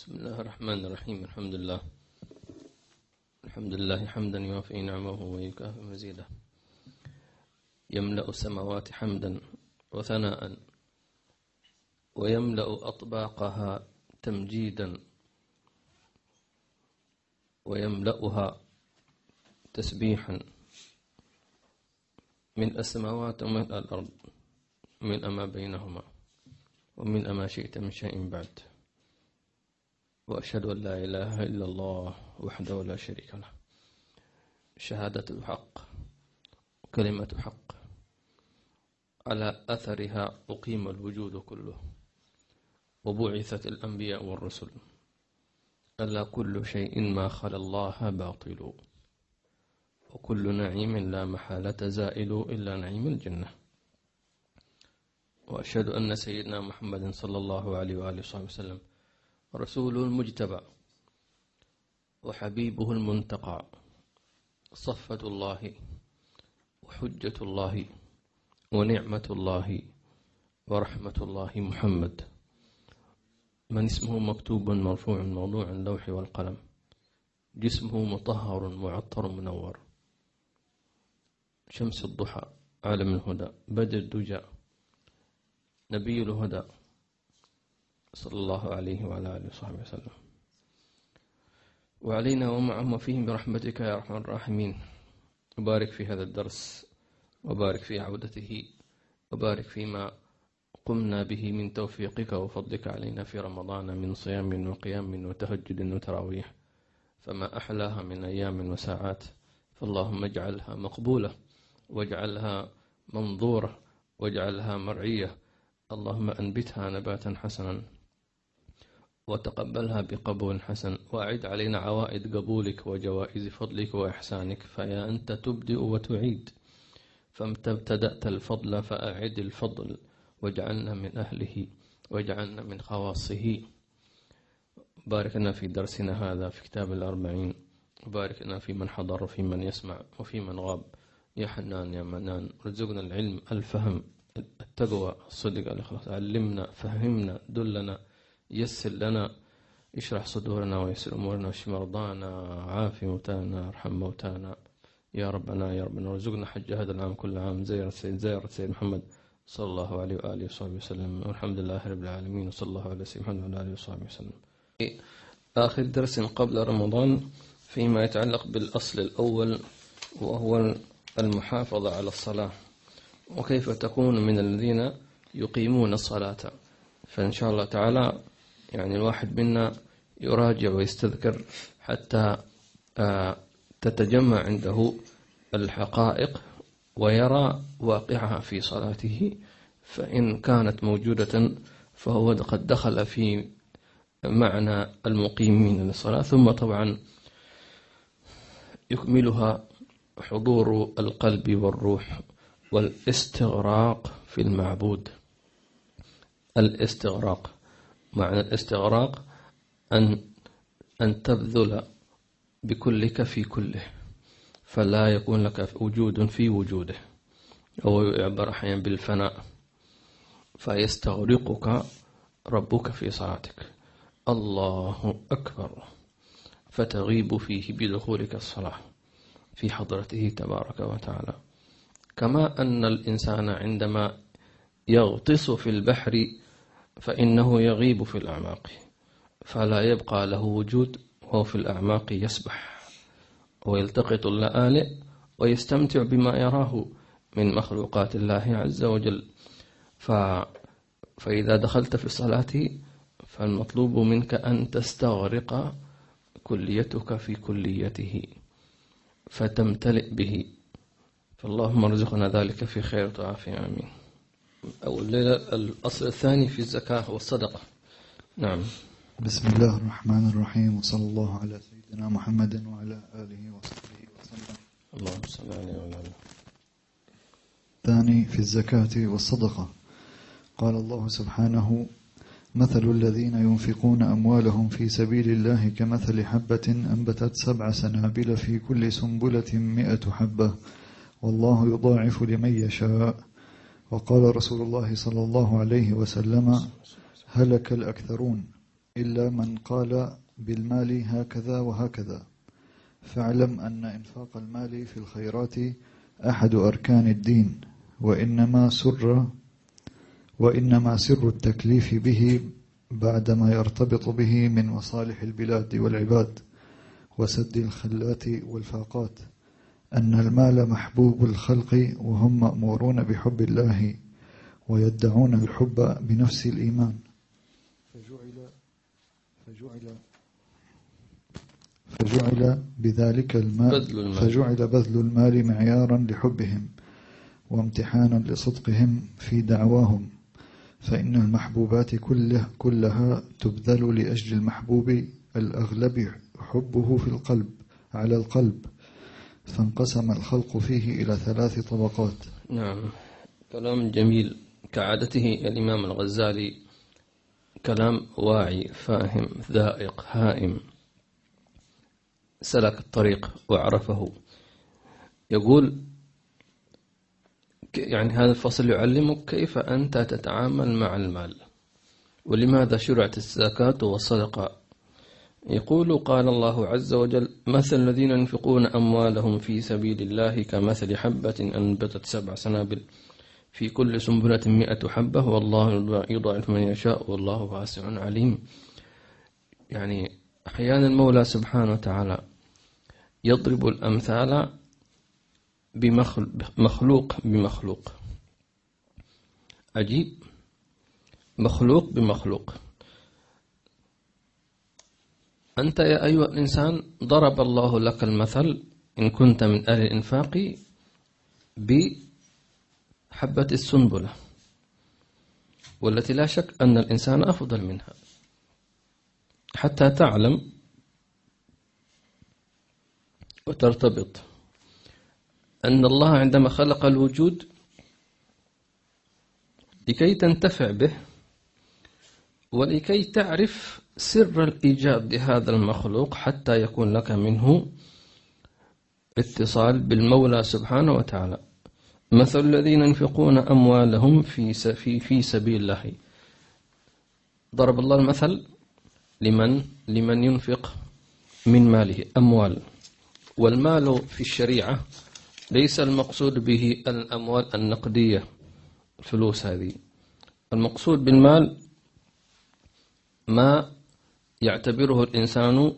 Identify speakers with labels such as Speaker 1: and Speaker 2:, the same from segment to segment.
Speaker 1: بسم الله الرحمن الرحيم الحمد لله الحمد لله حمدا يوافي نعمه ويكافئ مزيده يملأ السماوات حمدا وثناء ويملأ أطباقها تمجيدا ويملأها تسبيحا من السماوات ومن الأرض من أما بينهما ومن أما شئت من شيء بعد وأشهد أن لا إله إلا الله وحده لا شريك له. شهادة الحق كلمة حق. على أثرها أقيم الوجود كله. وبعثت الأنبياء والرسل. ألا كل شيء ما خلا الله باطل. وكل نعيم لا محالة زائل إلا نعيم الجنة. وأشهد أن سيدنا محمد صلى الله عليه وآله وصحبه وسلم رسول المجتبى وحبيبه المنتقى صفة الله وحجة الله ونعمة الله ورحمة الله محمد. من اسمه مكتوب مرفوع موضوع اللوح والقلم. جسمه مطهر معطر منور. شمس الضحى عالم الهدى. بدر الدجى نبي الهدى. صلى الله عليه وعلى آله وصحبه وسلم. وعلينا ومعهم وفيهم برحمتك يا أرحم الراحمين. وبارك في هذا الدرس وبارك في عودته وبارك فيما قمنا به من توفيقك وفضلك علينا في رمضان من صيام وقيام وتهجد وتراويح. فما أحلاها من أيام وساعات فاللهم اجعلها مقبولة واجعلها منظورة واجعلها مرعية. اللهم أنبتها نباتا حسنا. وتقبلها بقبول حسن. وأعد علينا عوائد قبولك وجوائز فضلك وإحسانك فيا أنت تبدئ وتعيد. فابتدأت الفضل فأعد الفضل واجعلنا من أهله واجعلنا من خواصه. بارك لنا في درسنا هذا في كتاب الأربعين. وبارك لنا في من حضر وفي من يسمع وفي من غاب. يا حنان يا منان رزقنا العلم الفهم التقوى الصدق الإخلاص. علمنا فهمنا دلنا يسر لنا اشرح صدورنا ويسر أمورنا واشف مرضانا عافي موتانا ارحم موتانا. يا ربنا يا ربنا وارزقنا حج هذا العام كل عام. زيارة سيد زيارة سيد محمد صلى الله عليه وآله وصحبه وسلم. والحمد لله رب العالمين وصلى الله على سيدنا محمد وعلى آله وصحبه وسلم. آخر درس قبل رمضان فيما يتعلق بالأصل الأول وهو المحافظة على الصلاة. وكيف تكون من الذين يقيمون الصلاة؟ فإن شاء الله تعالى يعني الواحد منا يراجع ويستذكر حتى آه، تتجمع عنده الحقائق ويرى واقعها في صلاته فإن كانت موجودة فهو قد دخل في معنى المقيمين للصلاة. ثم طبعا يكملها حضور القلب والروح والاستغراق في المعبود. الاستغراق. معنى الاستغراق أن أن تبذل بكلك في كله فلا يكون لك وجود في وجوده أو يعبر أحيانا بالفناء فيستغرقك ربك في صلاتك. الله أكبر. فتغيب فيه بدخولك الصلاة في حضرته تبارك وتعالى. كما أن الإنسان عندما يغطس في البحر فإنه يغيب في الأعماق فلا يبقى له وجود وهو في الأعماق يسبح ويلتقط اللآلئ ويستمتع بما يراه من مخلوقات الله عز وجل. ف فإذا دخلت في الصلاة فالمطلوب منك أن تستغرق كليتك في كليته فتمتلئ به. فاللهم ارزقنا ذلك في خير وعافية آمين. أو الليلة الأصل الثاني في الزكاة والصدقة. نعم.
Speaker 2: بسم الله الرحمن الرحيم وصلى الله على سيدنا محمد وعلى آله وصحبه وسلم.
Speaker 1: اللهم صل عليه وعلى آله
Speaker 2: الثاني في الزكاة والصدقة. قال الله سبحانه مثل الذين ينفقون أموالهم في سبيل الله كمثل حبة أنبتت سبع سنابل في كل سنبلة مئة حبة والله يضاعف لمن يشاء وقال رسول الله صلى الله عليه وسلم هلك الأكثرون إلا من قال بالمال هكذا وهكذا. فاعلم أن إنفاق المال في الخيرات أحد أركان الدين وإنما سر وإنما سر التكليف به بعدما يرتبط به من مصالح البلاد والعباد وسد الخلات والفاقات. أن المال محبوب الخلق وهم مأمورون بحب الله ويدعون الحب بنفس الإيمان. فجعل فجعل فجعل بذلك المال
Speaker 1: بذل المال.
Speaker 2: فجعل بذل المال معيارا لحبهم وامتحانا لصدقهم في دعواهم. فإن المحبوبات كله كلها تبذل لأجل المحبوب الأغلب حبه في القلب على القلب. فانقسم الخلق فيه إلى ثلاث طبقات.
Speaker 1: نعم. كلام جميل. كعادته الإمام الغزالي كلام واعي فاهم ذائق هائم. سلك الطريق وعرفه. يقول يعني هذا الفصل يعلمك كيف أنت تتعامل مع المال. ولماذا شرعت الزكاة والصدقة؟ يقول قال الله عز وجل مثل الذين ينفقون أموالهم في سبيل الله كمثل حبة أنبتت سبع سنابل في كل سنبلة مئة حبة والله يضاعف من يشاء والله واسع عليم. يعني أحيانا المولى سبحانه وتعالى يضرب الأمثال بمخلوق بمخلوق. عجيب. مخلوق بمخلوق. أنت يا أيها الإنسان ضرب الله لك المثل إن كنت من أهل الإنفاق بحبة السنبلة والتي لا شك أن الإنسان أفضل منها. حتى تعلم وترتبط أن الله عندما خلق الوجود لكي تنتفع به ولكي تعرف سر الإيجاد لهذا المخلوق حتى يكون لك منه اتصال بالمولى سبحانه وتعالى. مثل الذين ينفقون أموالهم في في في سبيل الله. ضرب الله المثل لمن لمن ينفق من ماله أموال. والمال في الشريعة ليس المقصود به الأموال النقدية الفلوس هذه. المقصود بالمال ما يعتبره الإنسان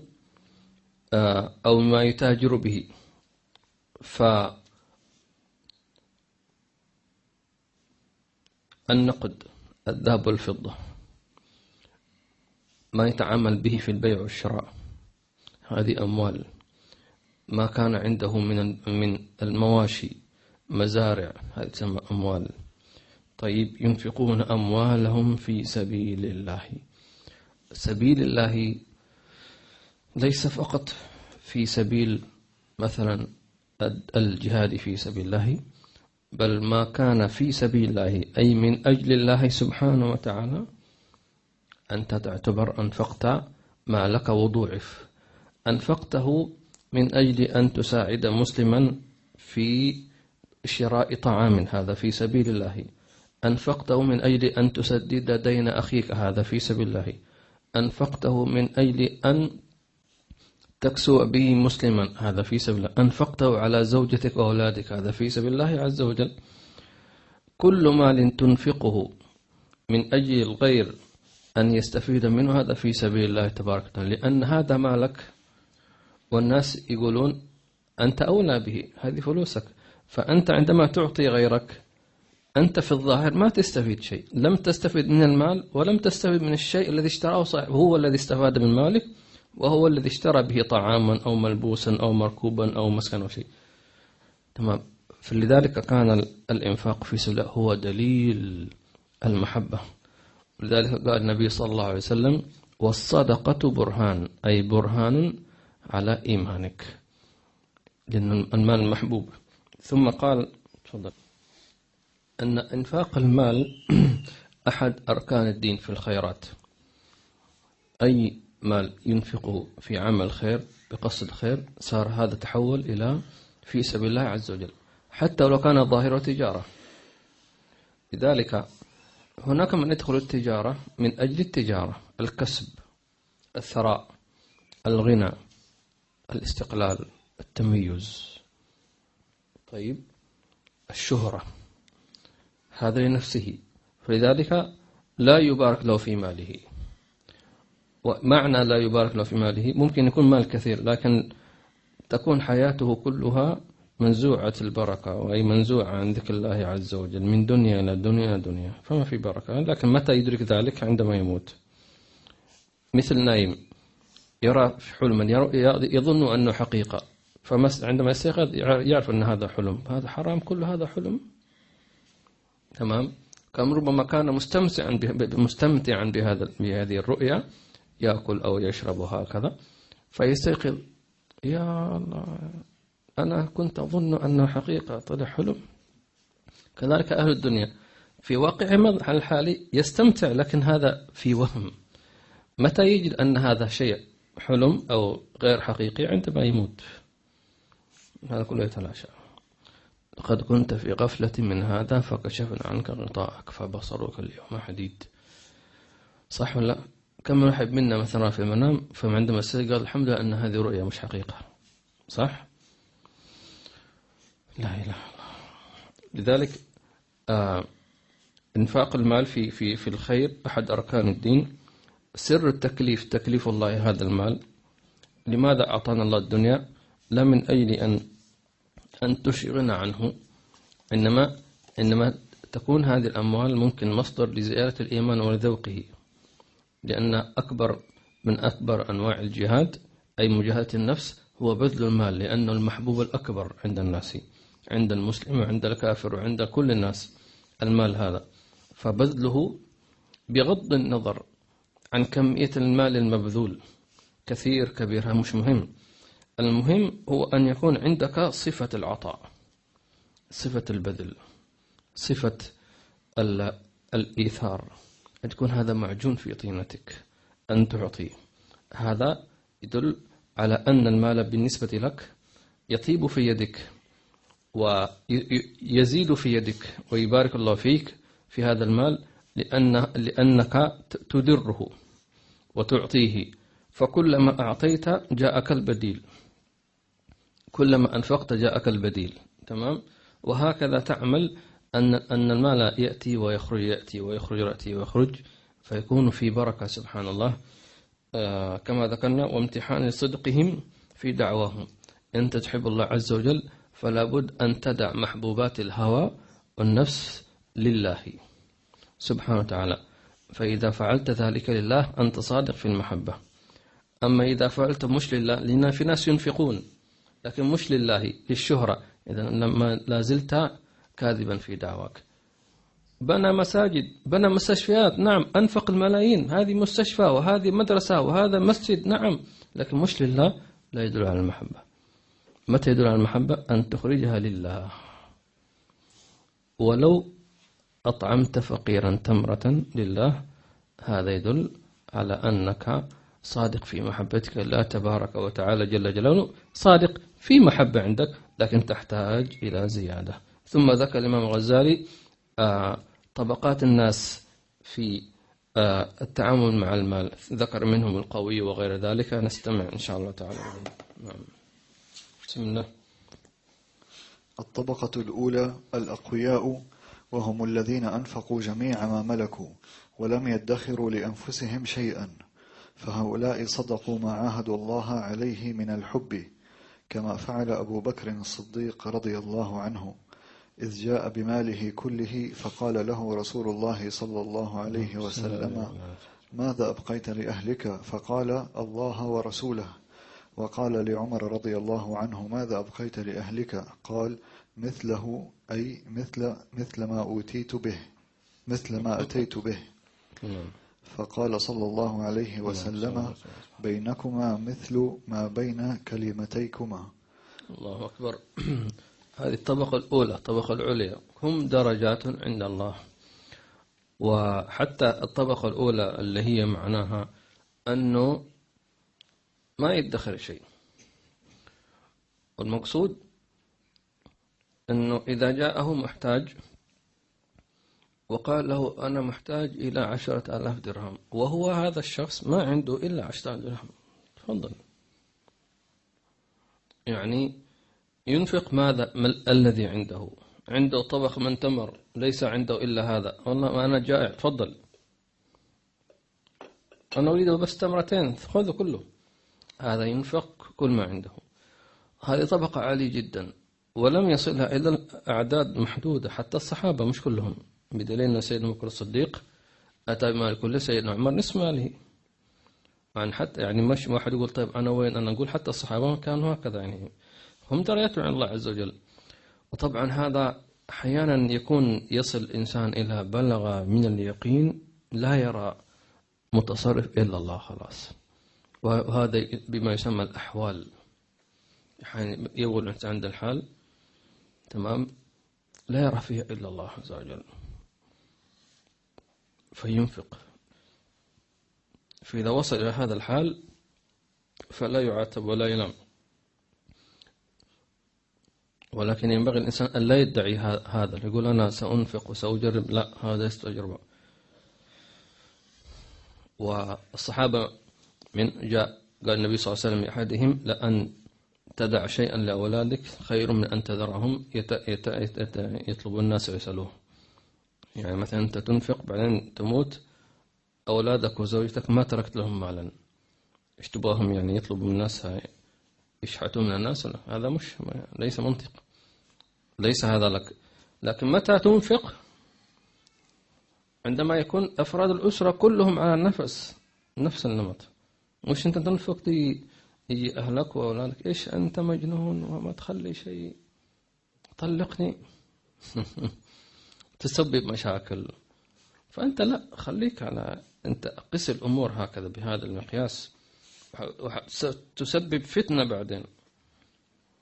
Speaker 1: آه، أو ما يتاجر به. فالنقد الذهب والفضة ما يتعامل به في البيع والشراء. هذه أموال. ما كان عنده من من المواشي مزارع هذه تسمى أموال. طيب ينفقون أموالهم في سبيل الله. سبيل الله ليس فقط في سبيل مثلا الجهاد في سبيل الله بل ما كان في سبيل الله أي من أجل الله سبحانه وتعالى أنت تعتبر أنفقت ما لك وضوعف. أنفقته من أجل أن تساعد مسلما في شراء طعام هذا في سبيل الله. أنفقته من أجل أن تسدد دين أخيك هذا في سبيل الله. أنفقته من أجل أن تكسو به مسلما. هذا في سبيل الله. أنفقته على زوجتك وأولادك. هذا في سبيل الله عز وجل. كل مال تنفقه من أجل الغير أن يستفيد منه. هذا في سبيل الله تبارك وتعالى. لأن هذا مالك والناس يقولون أنت أولى به. هذه فلوسك. فأنت عندما تعطي غيرك أنت في الظاهر ما تستفيد شيء. لم تستفيد من المال ولم تستفيد من الشيء الذي اشتراه صاحب هو الذي استفاد من مالك وهو الذي اشترى به طعاما أو ملبوسا أو مركوبا أو مسكن أو شيء. تمام. فلذلك كان الإنفاق في سبيل هو دليل المحبة. لذلك قال النبي صلى الله عليه وسلم والصدقة برهان. أي برهان على إيمانك. لأن المال محبوب. ثم قال تفضل. أن إنفاق المال أحد أركان الدين في الخيرات. أي مال ينفقه في عمل خير بقصد خير صار هذا تحول إلى في سبيل الله عز وجل حتى ولو كان ظاهره تجارة لذلك هناك من يدخل التجارة من أجل التجارة الكسب الثراء الغنى الاستقلال التميز. طيب الشهرة. هذا لنفسه. فلذلك لا يبارك له في ماله. ومعنى لا يبارك له في ماله ممكن يكون مال كثير لكن تكون حياته كلها منزوعة البركة وأي منزوعة عن ذكر الله عز وجل من دنيا إلى دنيا إلى دنيا فما في بركة. لكن متى يدرك ذلك؟ عندما يموت. مثل نايم يرى في حلما يظن أنه حقيقة فعندما يستيقظ يعرف أن هذا حلم هذا حرام كل هذا حلم. تمام؟ كم ربما كان مستمتعا مستمتعا بهذا بهذه الرؤيا يأكل أو يشرب هكذا فيستيقظ. يا الله أنا كنت أظن أنه حقيقة طلع حلم. كذلك أهل الدنيا. في واقع الحالي يستمتع لكن هذا في وهم. متى يجد أن هذا شيء حلم أو غير حقيقي؟ عندما يموت. هذا كله يتلاشى. لقد كنت في غفلة من هذا فكشفنا عنك غطاءك فبصرك اليوم حديد. صح ولا كم واحد منا مثلا في المنام فعندما استيقظ الحمد لله أن هذه رؤيا مش حقيقة. صح؟ لا إله إلا الله. لذلك آه إنفاق المال في في في الخير أحد أركان الدين. سر التكليف تكليف الله هذا المال. لماذا أعطانا الله الدنيا؟ لا من أجل أن أن تشغلنا عنه. إنما إنما تكون هذه الأموال ممكن مصدر لزيادة الإيمان ولذوقه. لأن أكبر من أكبر أنواع الجهاد أي مجاهدة النفس هو بذل المال لأنه المحبوب الأكبر عند الناس عند المسلم وعند الكافر وعند كل الناس المال هذا. فبذله بغض النظر عن كمية المال المبذول. كثير كبير مش مهم. المهم هو أن يكون عندك صفة العطاء صفة البذل صفة الإيثار. أن تكون هذا معجون في طينتك أن تعطي. هذا يدل على أن المال بالنسبة لك يطيب في يدك ويزيد في يدك ويبارك الله فيك في هذا المال لأن لأنك تدره وتعطيه. فكلما أعطيت جاءك البديل. كلما أنفقت جاءك البديل تمام؟ وهكذا تعمل أن أن المال يأتي ويخرج يأتي ويخرج يأتي ويخرج فيكون في بركة سبحان الله. آه كما ذكرنا وامتحان صدقهم في دعواهم. أنت تحب الله عز وجل فلا بد أن تدع محبوبات الهوى والنفس لله سبحانه وتعالى. فإذا فعلت ذلك لله أنت صادق في المحبة. أما إذا فعلت مش لله لأن في ناس ينفقون. لكن مش لله للشهرة. إذا لما لازلت كاذبا في دعواك. بنى مساجد بنى مستشفيات نعم أنفق الملايين. هذه مستشفى وهذه مدرسة وهذا مسجد نعم لكن مش لله لا يدل على المحبة. متى يدل على المحبة؟ أن تخرجها لله. ولو أطعمت فقيرا تمرة لله هذا يدل على أنك صادق في محبتك لله تبارك وتعالى جل جلاله صادق في محبة عندك لكن تحتاج إلى زيادة. ثم ذكر الإمام الغزالي آه، طبقات الناس في آه، التعامل مع المال. ذكر منهم القوي وغير ذلك. نستمع إن شاء الله تعالى. نعم. بسم الله.
Speaker 2: الطبقة الأولى الأقوياء وهم الذين أنفقوا جميع ما ملكوا ولم يدخروا لأنفسهم شيئا. فهؤلاء صدقوا ما عاهدوا الله عليه من الحب كما فعل أبو بكر الصديق رضي الله عنه إذ جاء بماله كله فقال له رسول الله صلى الله عليه وسلم ماذا أبقيت لأهلك؟ فقال الله ورسوله. وقال لعمر رضي الله عنه ماذا أبقيت لأهلك؟ قال مثله أي مثل مثل ما أوتيت به مثل ما أتيت به. نعم. فقال صلى الله عليه وسلم. بينكما مثل ما بين كلمتيكما.
Speaker 1: الله أكبر. هذه الطبقة الأولى الطبقة العليا. هم درجات عند الله. وحتى الطبقة الأولى اللي هي معناها أنه ما يدخر شيء. والمقصود أنه إذا جاءه محتاج وقال له أنا محتاج إلى عشرة آلاف درهم. وهو هذا الشخص ما عنده إلا عشرة آلاف درهم. تفضل. يعني ينفق ماذا ما الذي عنده. عنده طبخ من تمر ليس عنده إلا هذا. والله ما أنا جائع. تفضل. أنا أريد بس تمرتين. خذه كله. هذا ينفق كل ما عنده. هذه طبقة عالية جدا. ولم يصلها إلا أعداد محدودة. حتى الصحابة مش كلهم. بدليل أن سيدنا بكر الصديق أتى بمال كله سيدنا عمر نصف ماله يعني حتى يعني مش واحد يقول طيب أنا وين؟ أنا أقول حتى الصحابة كانوا هكذا يعني. هم درجات عند الله عز وجل. وطبعا هذا أحيانا يكون يصل الإنسان إلى بلغ من اليقين لا يرى متصرف إلا الله خلاص. وهذا بما يسمى الأحوال. يعني يقول أنت عند الحال تمام؟ لا يرى فيها إلا الله عز وجل. فينفق. فإذا وصل إلى هذا الحال فلا يعاتب ولا يلام ولكن ينبغي الإنسان أن لا يدعي هذا. يقول أنا سأنفق وسأجرب. لا هذا تجربة والصحابة من جاء قال النبي صلى الله عليه وسلم لأحدهم لأن تدع شيئا لأولادك خير من أن تذرهم. يطلب الناس ويسألوه. يعني مثلا أنت تنفق بعدين تموت أولادك وزوجتك ما تركت لهم مالا. إيش تبغاهم يعني يطلبوا من الناس؟ يشحتوا من الناس؟ لا هذا مش ليس منطق. ليس هذا لك. لكن متى تنفق؟ عندما يكون أفراد الأسرة كلهم على نفس نفس النمط. مش أنت تنفق دي يجي أهلك وأولادك. إيش أنت مجنون وما تخلي شيء؟ طلقني. تسبب مشاكل. فأنت لا خليك على أنت قس الأمور هكذا بهذا المقياس. ستسبب فتنة بعدين.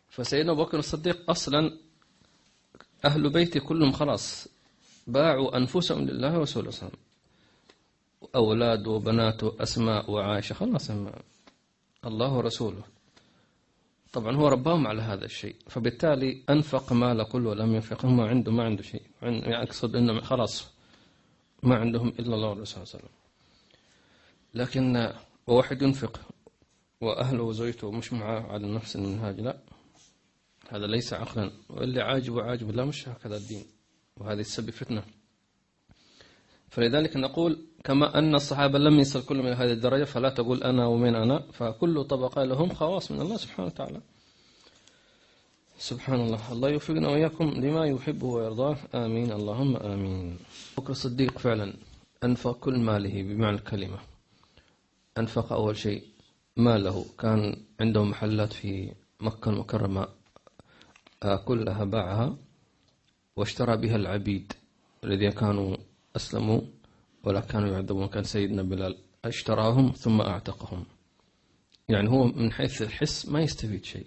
Speaker 1: فسيدنا أبو بكر الصديق أصلا أهل بيته كلهم خلاص باعوا أنفسهم لله ورسوله صلى أولاد وبناته أسماء وعائشة خلاص الله ورسوله. طبعا هو رباهم على هذا الشيء. فبالتالي أنفق مال كله ولم ينفق ما عنده ما عنده شيء. يعني أقصد أنه خلاص ما عندهم إلا الله والرسول صلى الله عليه وسلم. لكن وواحد ينفق وأهله وزوجته مش معاه على نفس المنهاج لا. هذا ليس عقلا. واللي عاجب وعاجب لا مش هكذا الدين. وهذه تسبب فتنة. فلذلك نقول كما أن الصحابة لم يصل كل من هذه الدرجة فلا تقول أنا ومن أنا. فكل طبقة لهم خواص من الله سبحانه وتعالى. سبحان الله الله يوفقنا وإياكم لما يحبه ويرضاه. آمين. اللهم آمين. بكر الصديق فعلا أنفق كل ماله بمعنى الكلمة. أنفق أول شيء ماله. كان عنده محلات في مكة المكرمة آه، كلها باعها واشترى بها العبيد الذين كانوا أسلموا. ولا كانوا يعذبون كان سيدنا بلال اشتراهم ثم أعتقهم. يعني هو من حيث الحس ما يستفيد شيء.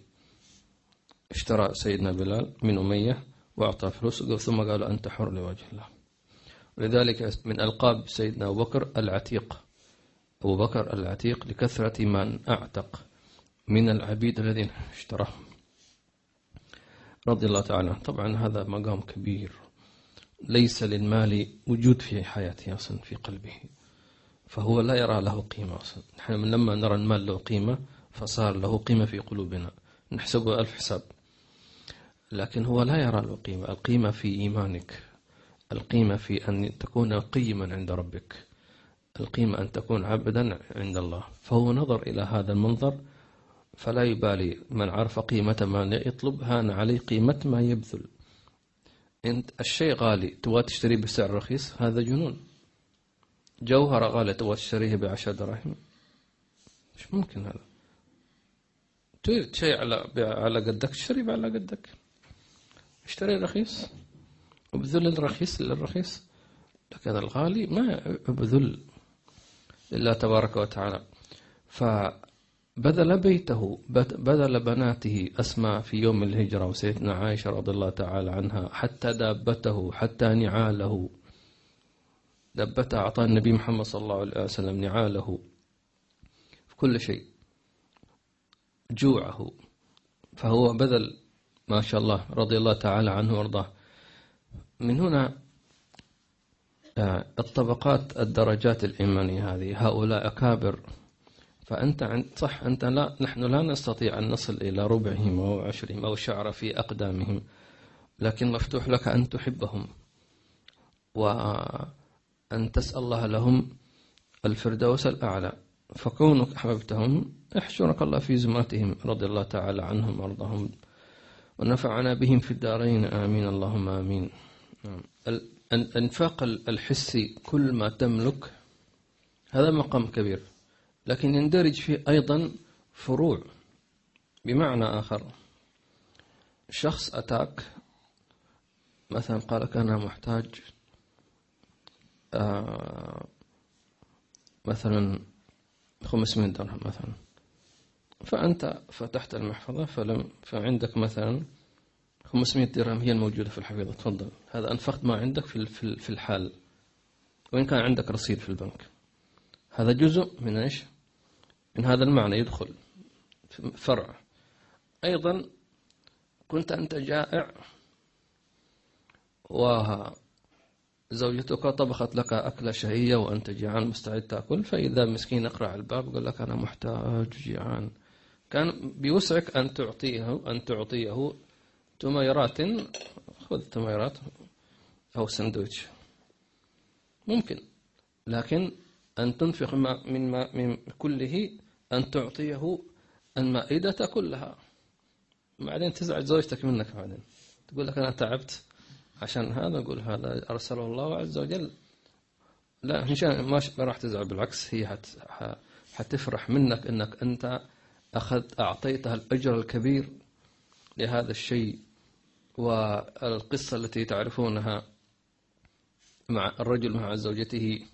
Speaker 1: اشترى سيدنا بلال من أمية وأعطى فلوس ثم قال أنت حر لوجه الله. ولذلك من ألقاب سيدنا أبو بكر العتيق. أبو بكر العتيق لكثرة من أعتق من العبيد الذين اشتراهم رضي الله تعالى طبعا هذا مقام كبير. ليس للمال وجود في حياته أصلا في قلبه. فهو لا يرى له قيمة أصلا. نحن لما نرى المال له قيمة فصار له قيمة في قلوبنا. نحسبه ألف حساب. لكن هو لا يرى له قيمة. القيمة في إيمانك. القيمة في أن تكون قيما عند ربك. القيمة أن تكون عبدا عند الله. فهو نظر إلى هذا المنظر فلا يبالي من عرف قيمة ما يطلب. هان عليه قيمة ما يبذل. انت الشيء غالي تبغى تشتريه بسعر رخيص هذا جنون. جوهرة غالية تبغى تشتريها بعشر دراهم. مش ممكن هذا. تريد شيء على على قدك اشتري على قدك. اشتري رخيص. وبذل الرخيص للرخيص. لكن الغالي ما بذل لله تبارك وتعالى. ف بذل بيته بذل بناته أسماء في يوم الهجرة وسيدنا عائشة رضي الله تعالى عنها حتى دابته حتى نعاله. دابته أعطى النبي محمد صلى الله عليه وسلم نعاله في كل شيء. جوعه. فهو بذل ما شاء الله رضي الله تعالى عنه وارضاه. من هنا آه، الطبقات الدرجات الإيمانية هذه. هؤلاء أكابر. فأنت صح أنت لا نحن لا نستطيع أن نصل إلى ربعهم أو عشرهم أو شعر في أقدامهم لكن مفتوح لك أن تحبهم. وأن تسأل الله لهم الفردوس الأعلى. فكونك أحببتهم احشرك الله في زمرتهم رضي الله تعالى عنهم وأرضاهم. ونفعنا بهم في الدارين. آمين. اللهم آمين. نعم. الإنفاق الحسي كل ما تملك هذا مقام كبير. لكن يندرج فيه أيضا فروع بمعنى آخر. شخص أتاك مثلا قال لك أنا محتاج آه مثلا 500 درهم مثلا. فأنت فتحت المحفظة فلم فعندك مثلا 500 درهم هي الموجودة في الحفيظة. تفضل. هذا أنفقت ما عندك في في الحال. وإن كان عندك رصيد في البنك. هذا جزء من إيش؟ من هذا المعنى يدخل فرع. أيضا كنت أنت جائع وزوجتك طبخت لك أكلة شهية وأنت جيعان مستعد تأكل فإذا مسكين أقرع الباب يقول لك أنا محتاج جيعان. كان بوسعك أن تعطيه أن تعطيه تميرات خذ تميرات أو سندويتش. ممكن لكن أن تنفق من, ما من كله أن تعطيه المائدة كلها. بعدين تزعج زوجتك منك بعدين. تقول لك أنا تعبت عشان هذا أقول هذا أرسله الله عز وجل. لا ما راح تزعل بالعكس هي حت حتفرح منك أنك أنت أخذت أعطيتها الأجر الكبير لهذا الشيء. والقصة التي تعرفونها مع الرجل مع زوجته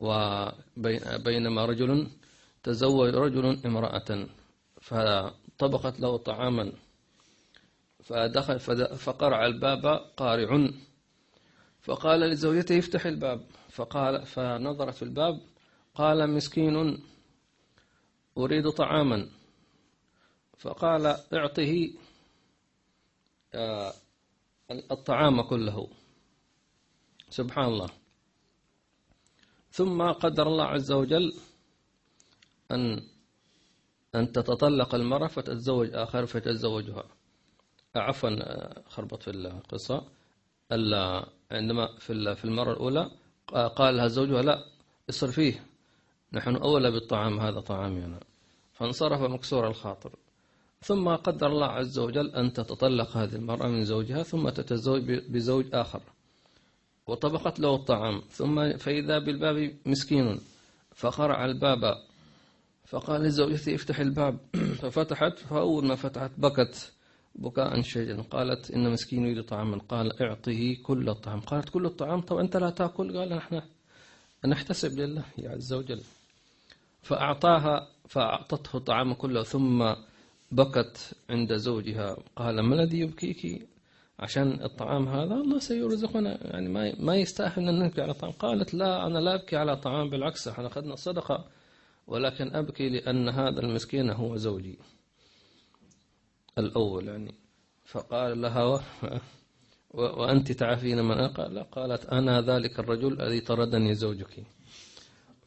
Speaker 1: وبينما رجل تزوج رجل امرأة فطبقت له طعاما فدخل فقرع الباب قارع فقال لزوجته افتح الباب. فقال فنظرت في الباب قال مسكين أريد طعاما. فقال اعطه آه، الطعام كله. سبحان الله. ثم قدر الله عز وجل أن أن تتطلق المرأة فتتزوج آخر فتتزوجها. عفوا خربط في القصة. عندما في في المرة الأولى قال لها زوجها لا اصرفيه نحن أولى بالطعام هذا طعامي أنا. فانصرف مكسور الخاطر. ثم قدر الله عز وجل أن تتطلق هذه المرأة من زوجها ثم تتزوج بزوج آخر. وطبقت له الطعام. ثم فإذا بالباب مسكين فقرع الباب فقال لزوجته افتح الباب. ففتحت فأول ما فتحت بكت بكاء شديدا قالت إن مسكين يريد طعاما. قال اعطه كل الطعام. قالت كل الطعام؟ طب أنت لا تأكل؟ قال نحن نحتسب لله عز وجل. فأعطاها فأعطته الطعام كله ثم بكت عند زوجها. قال ما الذي يبكيك؟ عشان الطعام هذا الله سيرزقنا. يعني ما ما يستاهل أن نبكي على طعام. قالت لا أنا لا أبكي على طعام بالعكس إحنا أخذنا صدقة. ولكن أبكي لأن هذا المسكين هو زوجي. الأول يعني. فقال لها وأنت تعافين من قال قالت أنا ذلك الرجل الذي طردني زوجك.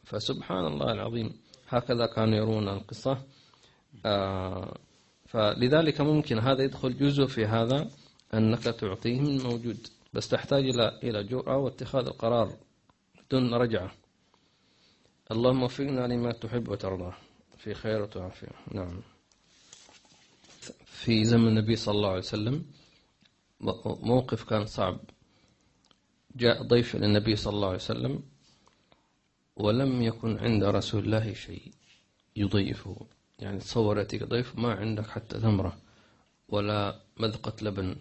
Speaker 1: فسبحان الله العظيم. هكذا كانوا يرون القصة. آه فلذلك ممكن هذا يدخل جزء في هذا أنك تعطيه من موجود. بس تحتاج إلى إلى جرأة واتخاذ القرار. بدون رجعة. اللهم وفقنا لما تحب وترضى. في خير وعافية نعم. في زمن النبي صلى الله عليه وسلم موقف كان صعب. جاء ضيف للنبي صلى الله عليه وسلم ولم يكن عند رسول الله شيء يضيفه. يعني تصور يأتيك ضيف ما عندك حتى ثمرة ولا مذقة لبن.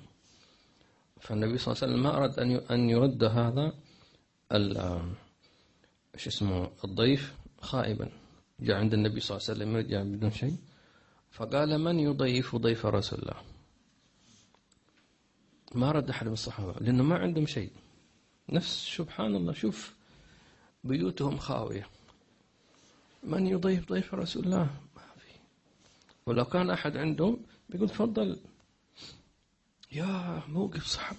Speaker 1: فالنبي صلى الله عليه وسلم ما أراد أن يرد هذا شو اسمه الضيف خائبا. جاء عند النبي صلى الله عليه وسلم يرجع بدون شيء. فقال من يضيف ضيف رسول الله؟ ما رد أحد من الصحابة لأنه ما عندهم شيء. نفس سبحان الله شوف بيوتهم خاوية. من يضيف ضيف رسول الله؟ ما في. ولو كان أحد عندهم بيقول تفضل. يا موقف صعب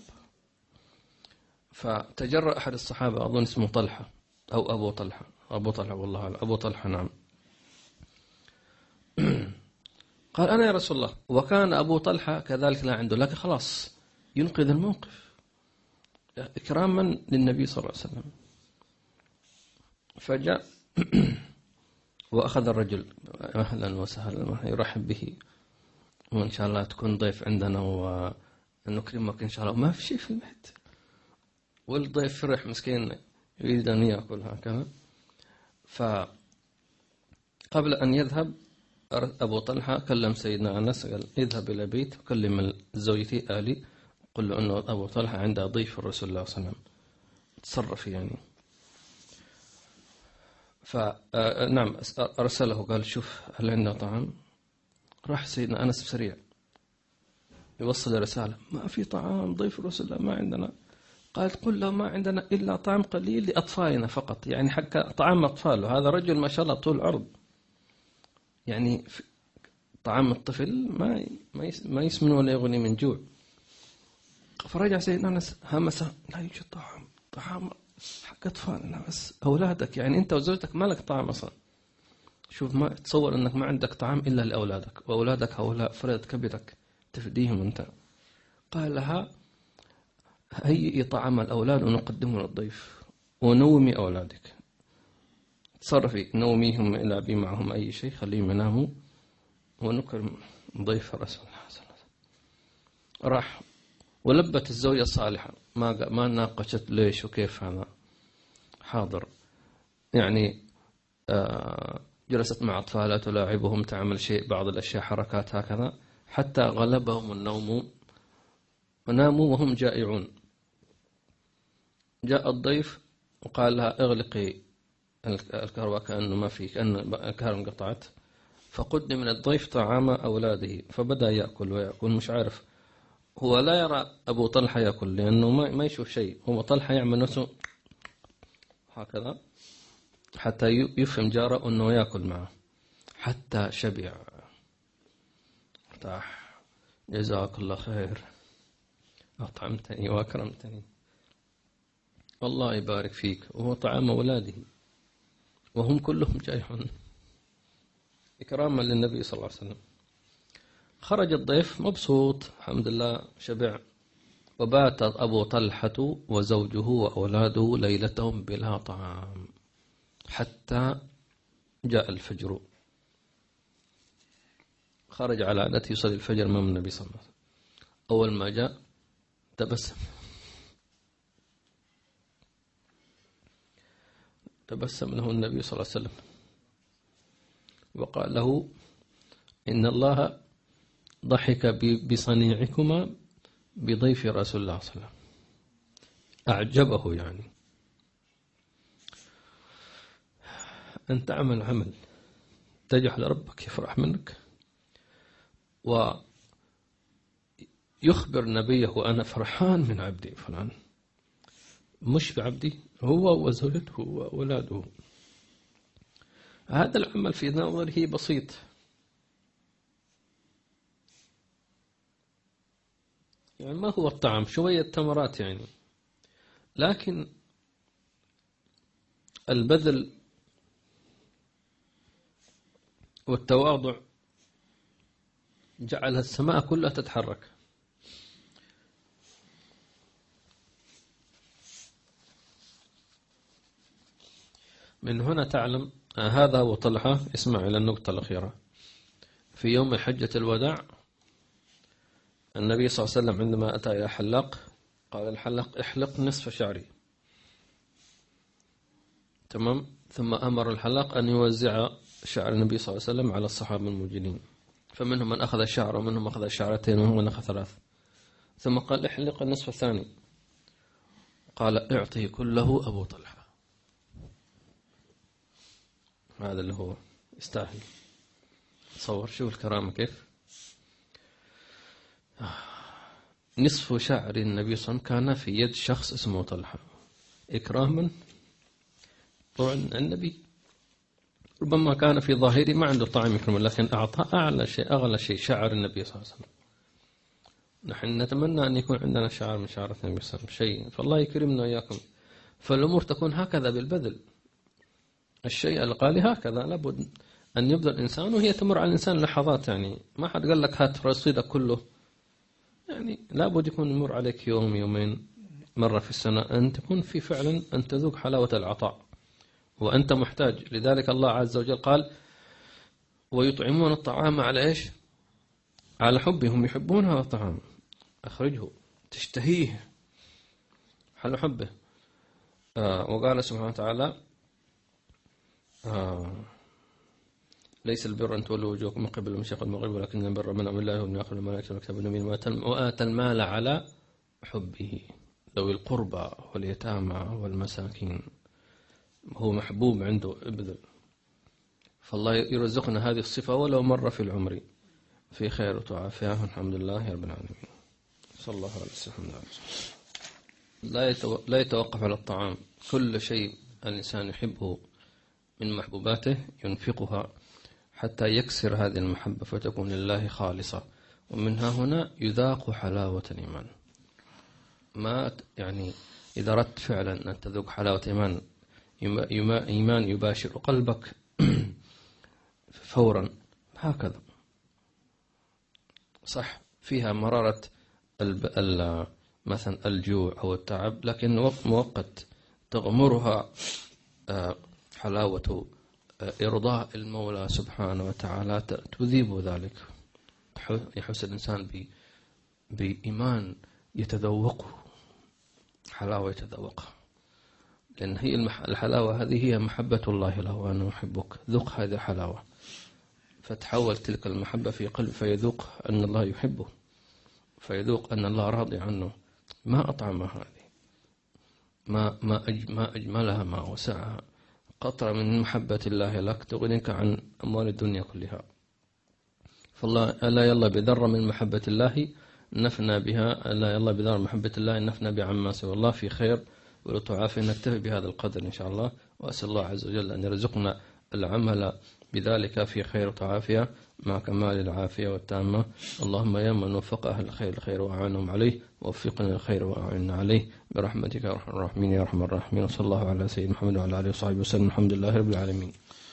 Speaker 1: فتجرأ أحد الصحابة أظن اسمه طلحة. أو أبو طلحة. أبو طلحة والله أبو طلحة نعم. قال أنا يا رسول الله وكان أبو طلحة كذلك لا عنده لكن خلاص ينقذ الموقف. إكراما للنبي صلى الله عليه وسلم. فجاء وأخذ الرجل أهلا وسهلا يرحب به. وإن شاء الله تكون ضيف عندنا ونكرمك إن شاء الله. ما في شيء في البيت. والضيف فرح مسكين. يريد أن يأكل هكذا. فقبل أن يذهب أبو طلحة كلم سيدنا أنس قال اذهب إلى بيت وكلم زوجتي آلي قل له أنه أبو طلحة عنده ضيف الرسول صلى الله عليه وسلم. تصرف يعني. فنعم أرسله قال شوف هل عنده طعام؟ راح سيدنا أنس بسريع. يوصل رسالة ما في طعام ضيف الرسول ما عندنا. قالت قل له ما عندنا إلا طعام قليل لأطفالنا فقط. يعني حق طعام أطفاله هذا رجل ما شاء الله طول عرض يعني طعام الطفل ما ما يسمن ولا يغني من جوع. فرجع سيدنا أنس همسه لا يوجد طعام. طعام حق أطفالنا بس. أولادك. يعني أنت وزوجتك ما لك طعام أصلا. شوف ما تصور أنك ما عندك طعام إلا لأولادك. وأولادك هؤلاء فرد كبدك تفديهم أنت. قال لها هيئي طعام الأولاد ونقدمه للضيف. ونومي أولادك. تصرفي نوميهم العبي معهم. أي شيء خليهم يناموا ونكرم ضيف رسول الله صلى الله عليه وسلم. راح. ولبت الزوجة الصالحة. ما ما ناقشت ليش وكيف هذا. حاضر. يعني آه، جلست مع أطفالها تلاعبهم تعمل شيء بعض الأشياء حركات هكذا. حتى غلبهم النوم. وناموا وهم جائعون. جاء الضيف وقال لها اغلقي الكهرباء كأنه ما في كأن الكهرباء انقطعت. فقدم من الضيف طعام أولاده فبدأ يأكل ويأكل مش عارف. هو لا يرى أبو طلحة يأكل لأنه ما, ما يشوف شيء. هو طلحة يعمل نفسه هكذا حتى يفهم جاره أنه يأكل معه. حتى شبع. ارتاح. جزاك الله خير. أطعمتني وأكرمتني. الله يبارك فيك وهو طعام أولاده وهم كلهم جائحون إكراما للنبي صلى الله عليه وسلم. خرج الضيف مبسوط الحمد لله شبع. وبات أبو طلحة وزوجه وأولاده ليلتهم بلا طعام حتى جاء الفجر. خرج على عادته يصلي الفجر أمام النبي صلى الله عليه وسلم. أول ما جاء تبسم. تبسم له النبي صلى الله عليه وسلم. وقال له إن الله ضحك بصنيعكما بضيف رسول الله صلى الله عليه وسلم. أعجبه يعني. أن تعمل عمل تجعل ربك يفرح منك. ويخبر نبيه أنا فرحان من عبدي فلان. مش بعبدي هو وزوجته وأولاده. هذا العمل في نظره بسيط. يعني ما هو الطعام؟ شوية تمرات يعني. لكن البذل والتواضع جعل السماء كلها تتحرك. من هنا تعلم هذا هو طلحة اسمع إلى النقطة الأخيرة. في يوم حجة الوداع النبي صلى الله عليه وسلم عندما أتى إلى حلاق قال الحلاق احلق نصف شعري. تمام؟ ثم أمر الحلاق أن يوزع شعر النبي صلى الله عليه وسلم على الصحابة الموجودين. فمنهم من أخذ شعر ومنهم أخذ شعرتين ومنهم من أخذ ثلاث. ثم قال احلق النصف الثاني. قال اعطه كله أبو طلحة. هذا اللي هو يستاهل. تصور شوف الكرامة كيف. نصف شعر النبي صلى الله عليه وسلم كان في يد شخص اسمه طلحة. إكراما طبعا النبي. ربما كان في ظاهره ما عنده طعام يكرم لكن أعطى أعلى شيء أغلى شيء شعر النبي صلى الله عليه وسلم. نحن نتمنى أن يكون عندنا شعار من شعارات النبي صلى الله عليه وسلم. شيء. فالله يكرمنا وإياكم. فالأمور تكون هكذا بالبذل الشيء الغالي هكذا. لابد أن يبذل الإنسان وهي تمر على الإنسان لحظات يعني. ما حد قال لك هات رصيدك كله. يعني لابد يكون يمر عليك يوم يومين مرة في السنة أن تكون في فعلا أن تذوق حلاوة العطاء. وأنت محتاج. لذلك الله عز وجل قال ويطعمون الطعام على إيش؟ على حبهم يحبون هذا الطعام. أخرجه. تشتهيه. حل حبه. آه وقال سبحانه وتعالى آه. ليس البر أن تولوا وجوهكم من قبل المشرق والمغرب ولكن البر من أمر الله والملائكة والملائكة والكتاب والنبيين وآتى المال على حبه ذوي القربى واليتامى والمساكين. هو محبوب عنده ابذل فالله يرزقنا هذه الصفة ولو مرة في العمر. في خير وعافية والحمد لله رب العالمين. صلى الله عليه وسلم. لا لا يتوقف على الطعام. كل شيء الإنسان يحبه. من محبوباته ينفقها حتى يكسر هذه المحبة فتكون لله خالصة. ومنها هنا يذاق حلاوة الإيمان. ما يعني إذا أردت فعلا أن تذوق حلاوة إيمان إيمان يباشر قلبك فورا. هكذا. صح فيها مرارة مثلا الجوع أو التعب لكن مؤقت تغمرها آه، حلاوة آه، إرضاء المولى سبحانه وتعالى تذيب ذلك. يحس الإنسان بإيمان يتذوقه حلاوة يتذوقها. لأن هي الحلاوة هذه هي محبة الله له وأنا أحبك. ذق هذه الحلاوة. فتحول تلك المحبة في قلب فيذوق أن الله يحبه. فيذوق أن الله راضي عنه. ما أطعم هذه؟ ما ما ما أجملها ما وسعها قطرة من محبة الله لك تغنيك عن أموال الدنيا كلها. فالله ألا يلا بذرة من محبة الله نفنى بها ألا يلا بذرة من محبة الله نفنى بعما سوى الله في خير ولطعافة نكتفي بهذا القدر إن شاء الله. وأسأل الله عز وجل أن يرزقنا العمل بذلك في خير وعافية مع كمال العافية والتامة. اللهم يا من وفق أهل الخير الخير وأعانهم عليه وفقنا الخير وأعنا عليه. برحمتك يا أرحم الراحمين يا أرحم الراحمين. وصلى الله على سيدنا محمد وعلى آله وصحبه وسلم. الحمد لله رب العالمين.